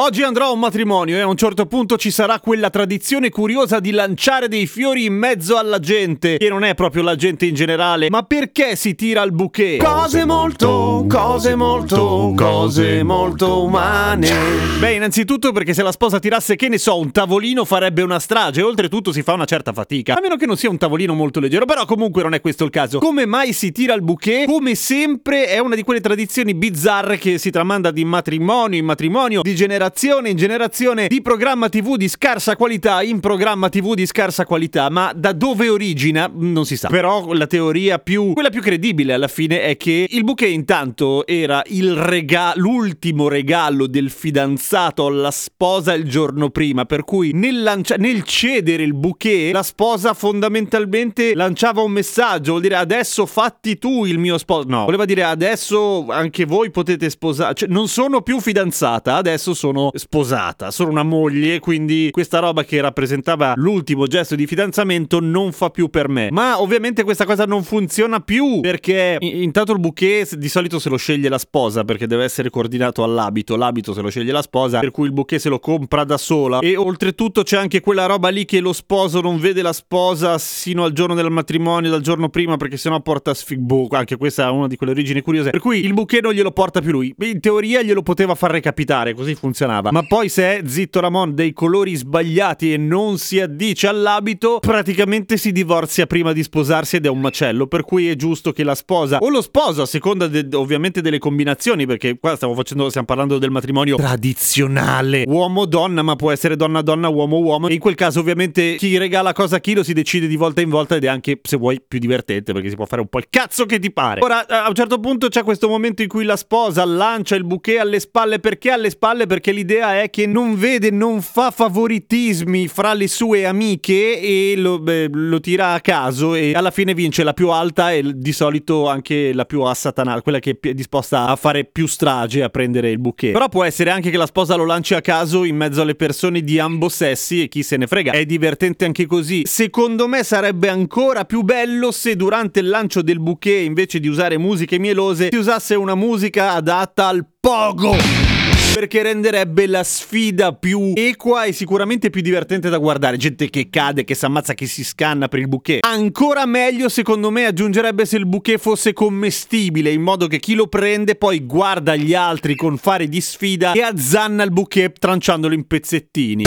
Oggi andrò a un matrimonio e a un certo punto ci sarà quella tradizione curiosa di lanciare dei fiori in mezzo alla gente, che non è proprio la gente in generale, ma perché si tira il bouquet? Cose molto, cose molto, cose molto umane. Beh, innanzitutto perché se la sposa tirasse, che ne so, un tavolino farebbe una strage, oltretutto si fa una certa fatica, a meno che non sia un tavolino molto leggero, però comunque non è questo il caso. Come mai si tira il bouquet? Come sempre è una di quelle tradizioni bizzarre che si tramanda di matrimonio in matrimonio, di generazione generazione in generazione di programma TV di scarsa qualità in programma TV di scarsa qualità, ma da dove origina non si sa. Però la teoria più quella più credibile alla fine è che il bouquet intanto era il regalo l'ultimo regalo del fidanzato alla sposa il giorno prima, per cui nel, lancia- nel cedere il bouquet la sposa fondamentalmente lanciava un messaggio, vuol dire adesso fatti tu il mio sposo. No, voleva dire adesso anche voi potete sposare, cioè non sono più fidanzata, adesso sono sono sposata, sono una moglie, quindi questa roba che rappresentava l'ultimo gesto di fidanzamento non fa più per me. Ma ovviamente questa cosa non funziona più perché intanto il bouquet di solito se lo sceglie la sposa perché deve essere coordinato all'abito, l'abito se lo sceglie la sposa, per cui il bouquet se lo compra da sola e oltretutto c'è anche quella roba lì che lo sposo non vede la sposa sino al giorno del matrimonio, dal giorno prima perché sennò porta sfigbo, anche questa è una di quelle origini curiose. Per cui il bouquet non glielo porta più lui. In teoria glielo poteva far recapitare, così funziona funzionava. Ma poi se è zitto Ramon dei colori sbagliati e non si addice all'abito, praticamente si divorzia prima di sposarsi ed è un macello. Per cui è giusto che la sposa o lo sposo, a seconda de- ovviamente delle combinazioni, perché qua stiamo facendo, stiamo parlando del matrimonio tradizionale, uomo-donna, ma può essere donna-donna, uomo-uomo. E in quel caso, ovviamente, chi regala cosa a chi lo si decide di volta in volta ed è anche, se vuoi, più divertente perché si può fare un po' il cazzo che ti pare. Ora, a un certo punto c'è questo momento in cui la sposa lancia il bouquet alle spalle. Perché alle spalle? Perché l'idea è che non vede, non fa favoritismi fra le sue amiche e lo, beh, lo tira a caso e alla fine vince la più alta e di solito anche la più assatanata, quella che è disposta a fare più strage a prendere il bouquet. Però può essere anche che la sposa lo lanci a caso in mezzo alle persone di ambo sessi e chi se ne frega. È divertente anche così. Secondo me sarebbe ancora più bello se durante il lancio del bouquet invece di usare musiche mielose si usasse una musica adatta al pogo perché renderebbe la sfida più equa e sicuramente più divertente da guardare. Gente che cade, che si ammazza, che si scanna per il bouquet. Ancora meglio, secondo me, aggiungerebbe se il bouquet fosse commestibile, in modo che chi lo prende poi guarda gli altri con fare di sfida e azzanna il bouquet tranciandolo in pezzettini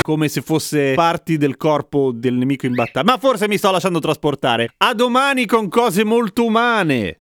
come se fosse parti del corpo del nemico in battaglia. Ma forse mi sto lasciando trasportare. A domani con cose molto umane.